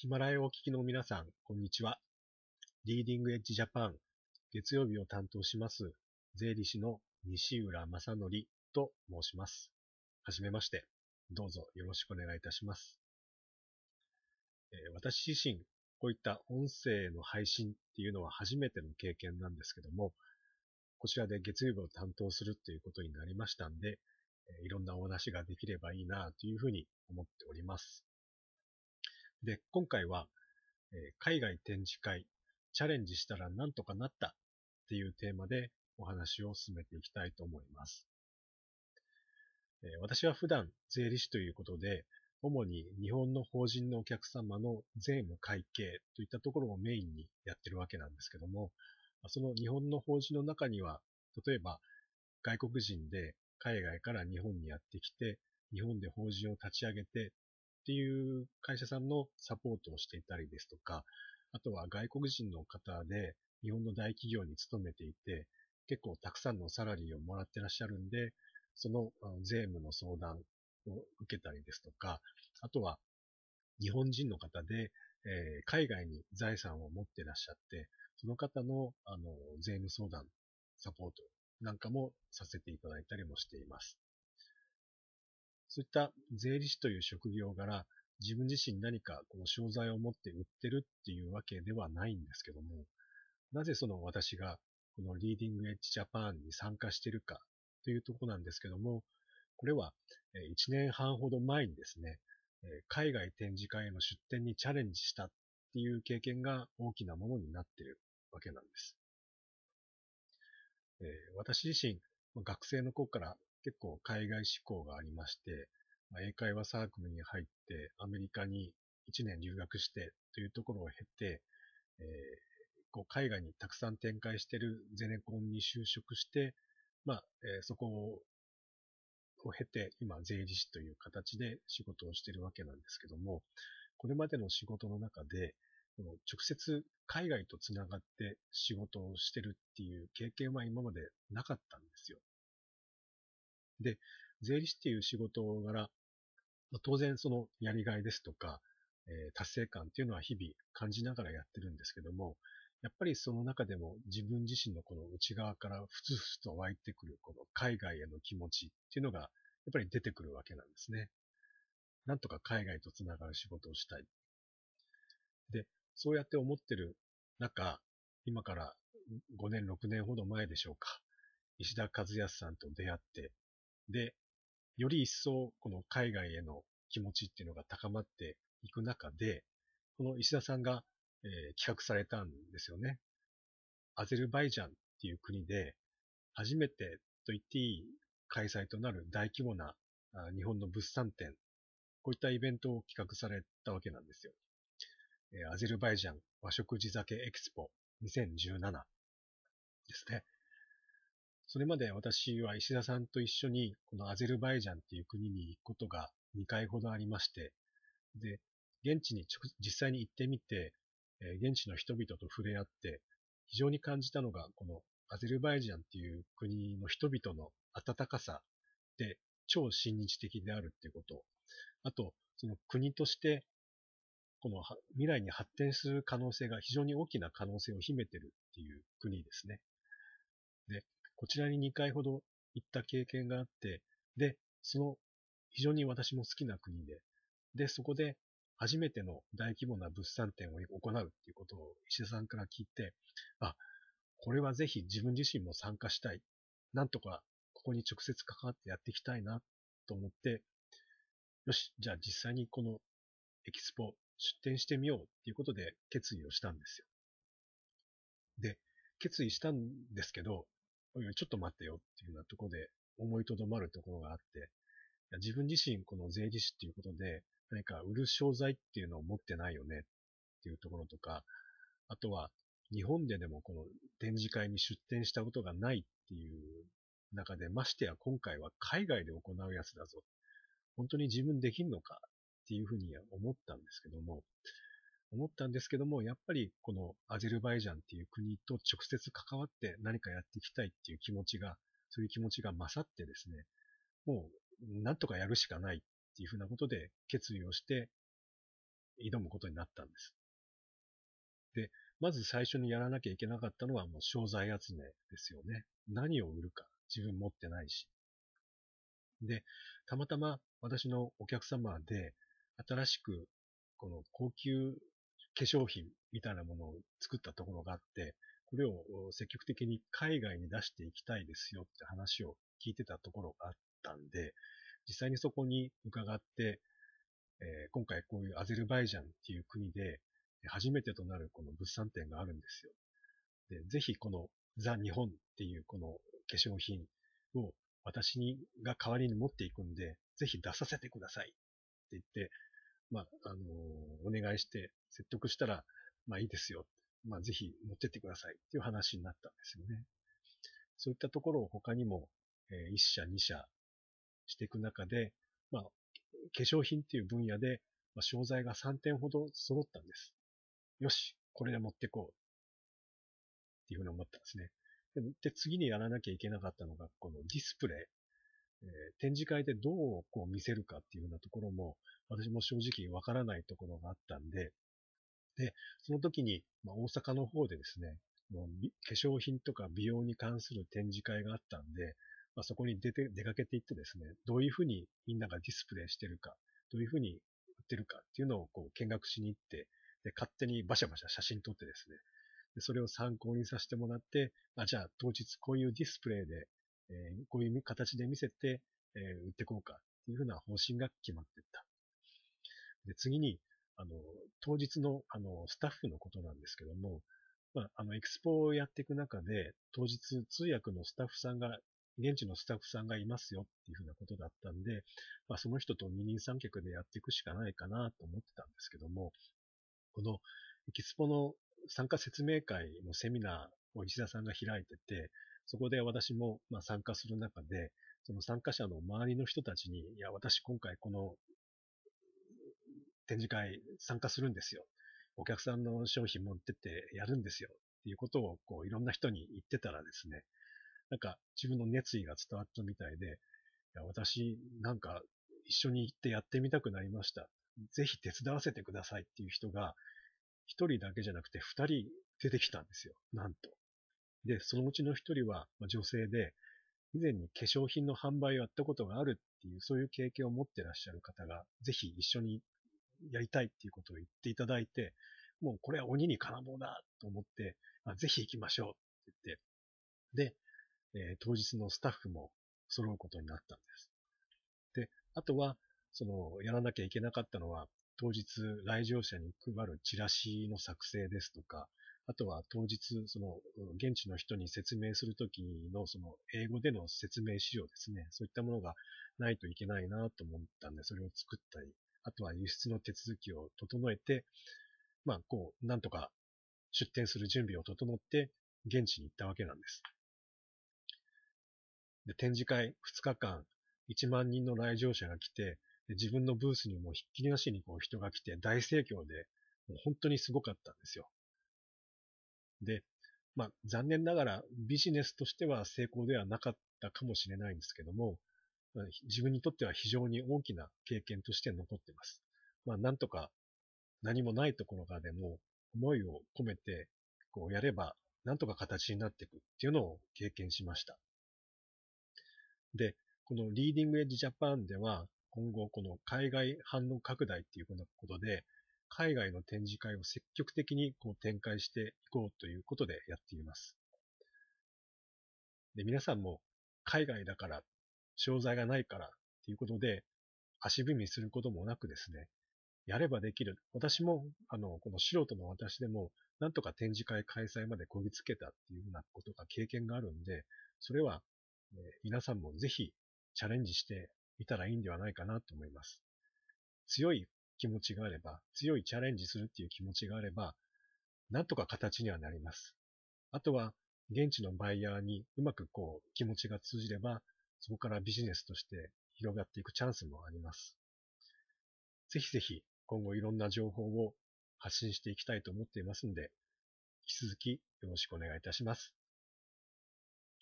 ヒマラヤをお聞きの皆さん、こんにちは。リーディングエッジジャパン、月曜日を担当します、税理士の西浦正則と申します。はじめまして、どうぞよろしくお願いいたします。えー、私自身、こういった音声の配信っていうのは初めての経験なんですけども、こちらで月曜日を担当するっていうことになりましたんで、いろんなお話ができればいいなというふうに思っております。で、今回は、えー、海外展示会、チャレンジしたらなんとかなったっていうテーマでお話を進めていきたいと思います。えー、私は普段税理士ということで、主に日本の法人のお客様の税務会計といったところをメインにやってるわけなんですけども、その日本の法人の中には、例えば外国人で海外から日本にやってきて、日本で法人を立ち上げてっていう会社さんのサポートをしていたりですとか、あとは外国人の方で日本の大企業に勤めていて、結構たくさんのサラリーをもらってらっしゃるんで、その税務の相談を受けたりですとか、あとは日本人の方で、え、海外に財産を持ってらっしゃって、その方のあの税務相談、サポートなんかもさせていただいたりもしています。そういった税理士という職業柄、自分自身何かこの商材を持って売ってるっていうわけではないんですけども、なぜその私がこのリーディングエッジジャパンに参加してるかというとこなんですけども、これは1年半ほど前にですね、海外展示会への出展にチャレンジしたっていう経験が大きなものになっているわけなんです。私自身、学生の頃から結構海外志向がありまして、ま、英会話サークルに入って、アメリカに1年留学してというところを経て、えー、こう海外にたくさん展開しているゼネコンに就職して、まあ、えー、そこを経て、今、税理士という形で仕事をしているわけなんですけども、これまでの仕事の中で、この直接海外とつながって仕事をしてるっていう経験は今までなかったんですよ。で、税理士っていう仕事柄、当然そのやりがいですとか、えー、達成感っていうのは日々感じながらやってるんですけども、やっぱりその中でも自分自身のこの内側からふつふつと湧いてくるこの海外への気持ちっていうのがやっぱり出てくるわけなんですね。なんとか海外とつながる仕事をしたい。で、そうやって思ってる中、今から5年、6年ほど前でしょうか。石田和康さんと出会って、で、より一層この海外への気持ちっていうのが高まっていく中で、この石田さんが、えー、企画されたんですよね。アゼルバイジャンっていう国で初めてと言っていい開催となる大規模な日本の物産展、こういったイベントを企画されたわけなんですよ。アゼルバイジャン和食地酒エキスポ2017ですね。それまで私は石田さんと一緒にこのアゼルバイジャンっていう国に行くことが2回ほどありまして、で、現地に実際に行ってみて、現地の人々と触れ合って、非常に感じたのが、このアゼルバイジャンっていう国の人々の温かさで超親日的であるっていうこと。あと、その国として、この未来に発展する可能性が非常に大きな可能性を秘めてるっていう国ですね。で、こちらに2回ほど行った経験があって、で、その非常に私も好きな国で、で、そこで初めての大規模な物産展を行うっていうことを石田さんから聞いて、あ、これはぜひ自分自身も参加したい。なんとかここに直接関わってやっていきたいなと思って、よし、じゃあ実際にこのエキスポ出展してみようっていうことで決意をしたんですよ。で、決意したんですけど、ちょっと待ってよっていうようなところで思いとどまるところがあって、自分自身この税理士っていうことで何か売る商材っていうのを持ってないよねっていうところとか、あとは日本ででもこの展示会に出展したことがないっていう中で、ましてや今回は海外で行うやつだぞ。本当に自分できんのかっていうふうに思ったんですけども、思ったんですけども、やっぱりこのアゼルバイジャンっていう国と直接関わって何かやっていきたいっていう気持ちが、そういう気持ちが勝ってですね、もうなんとかやるしかないっていうふうなことで決意をして、挑むことになったんです。で、まず最初にやらなきゃいけなかったのはもう商材集めですよね。何を売るか自分持ってないし。で、たまたま私のお客様で新しくこの高級化粧品みたいなものを作ったところがあって、これを積極的に海外に出していきたいですよって話を聞いてたところがあったんで、実際にそこに伺って、えー、今回こういうアゼルバイジャンっていう国で初めてとなるこの物産展があるんですよ。で、ぜひこのザ・日本っていうこの化粧品を私が代わりに持っていくんで、ぜひ出させてくださいって言って、まあ、あの、お願いして説得したら、まあいいですよ。まあぜひ持ってってくださいっていう話になったんですよね。そういったところを他にも、えー、1社2社していく中で、まあ、化粧品っていう分野で、まあ、商材が3点ほど揃ったんです。よし、これで持ってこう。っていうふうに思ったんですね。で、次にやらなきゃいけなかったのが、このディスプレイ。展示会でどうこう見せるかっていうようなところも、私も正直わからないところがあったんで、で、その時に、まあ、大阪の方でですね、もう化粧品とか美容に関する展示会があったんで、まあ、そこに出て、出かけていってですね、どういうふうにみんながディスプレイしてるか、どういうふうに売ってるかっていうのをこう見学しに行って、で、勝手にバシャバシャ写真撮ってですね、でそれを参考にさせてもらって、あ、じゃあ当日こういうディスプレイで、えー、こういう形で見せて、えー、売っていこうかっていうふうな方針が決まっていった。で、次に、あの、当日の、あの、スタッフのことなんですけども、まあ、あの、エクスポをやっていく中で、当日通訳のスタッフさんが、現地のスタッフさんがいますよっていうふうなことだったんで、まあ、その人と二人三脚でやっていくしかないかなと思ってたんですけども、このエキスポの参加説明会のセミナーを石田さんが開いてて、そこで私もまあ参加する中で、その参加者の周りの人たちに、いや、私今回この展示会参加するんですよ。お客さんの商品持ってってやるんですよ。っていうことをこういろんな人に言ってたらですね、なんか自分の熱意が伝わったみたいで、いや私なんか一緒に行ってやってみたくなりました。ぜひ手伝わせてくださいっていう人が一人だけじゃなくて二人出てきたんですよ。なんと。で、そのうちの一人は女性で、以前に化粧品の販売をやったことがあるっていう、そういう経験を持ってらっしゃる方が、ぜひ一緒にやりたいっていうことを言っていただいて、もうこれは鬼に金棒だと思って、あぜひ行きましょうって言って、で、えー、当日のスタッフも揃うことになったんです。で、あとは、その、やらなきゃいけなかったのは、当日来場者に配るチラシの作成ですとか、あとは当日、その、現地の人に説明するときの、その、英語での説明資料ですね。そういったものがないといけないなと思ったんで、それを作ったり、あとは輸出の手続きを整えて、まあ、こう、なんとか出店する準備を整って、現地に行ったわけなんです。で展示会2日間、1万人の来場者が来て、自分のブースにもひっきりなしにこう人が来て大盛況で、もう本当にすごかったんですよ。で、まあ残念ながらビジネスとしては成功ではなかったかもしれないんですけども、自分にとっては非常に大きな経験として残っています。まあ、なんとか何もないところからでも思いを込めてこうやればなんとか形になっていくっていうのを経験しました。で、このリーディングエッジジャパンでは今後この海外反応拡大っていうことで海外の展示会を積極的にこう展開していこうということでやっています。で皆さんも海外だから商材がないからっていうことで、足踏みすることもなくですね、やればできる。私も、あの、この素人の私でも、なんとか展示会開催までこぎつけたっていうふうなことが経験があるんで、それは、え皆さんもぜひチャレンジしてみたらいいんではないかなと思います。強い気持ちがあれば、強いチャレンジするっていう気持ちがあれば、なんとか形にはなります。あとは、現地のバイヤーにうまくこう気持ちが通じれば、そこからビジネスとして広がっていくチャンスもあります。ぜひぜひ今後いろんな情報を発信していきたいと思っていますので、引き続きよろしくお願いいたします。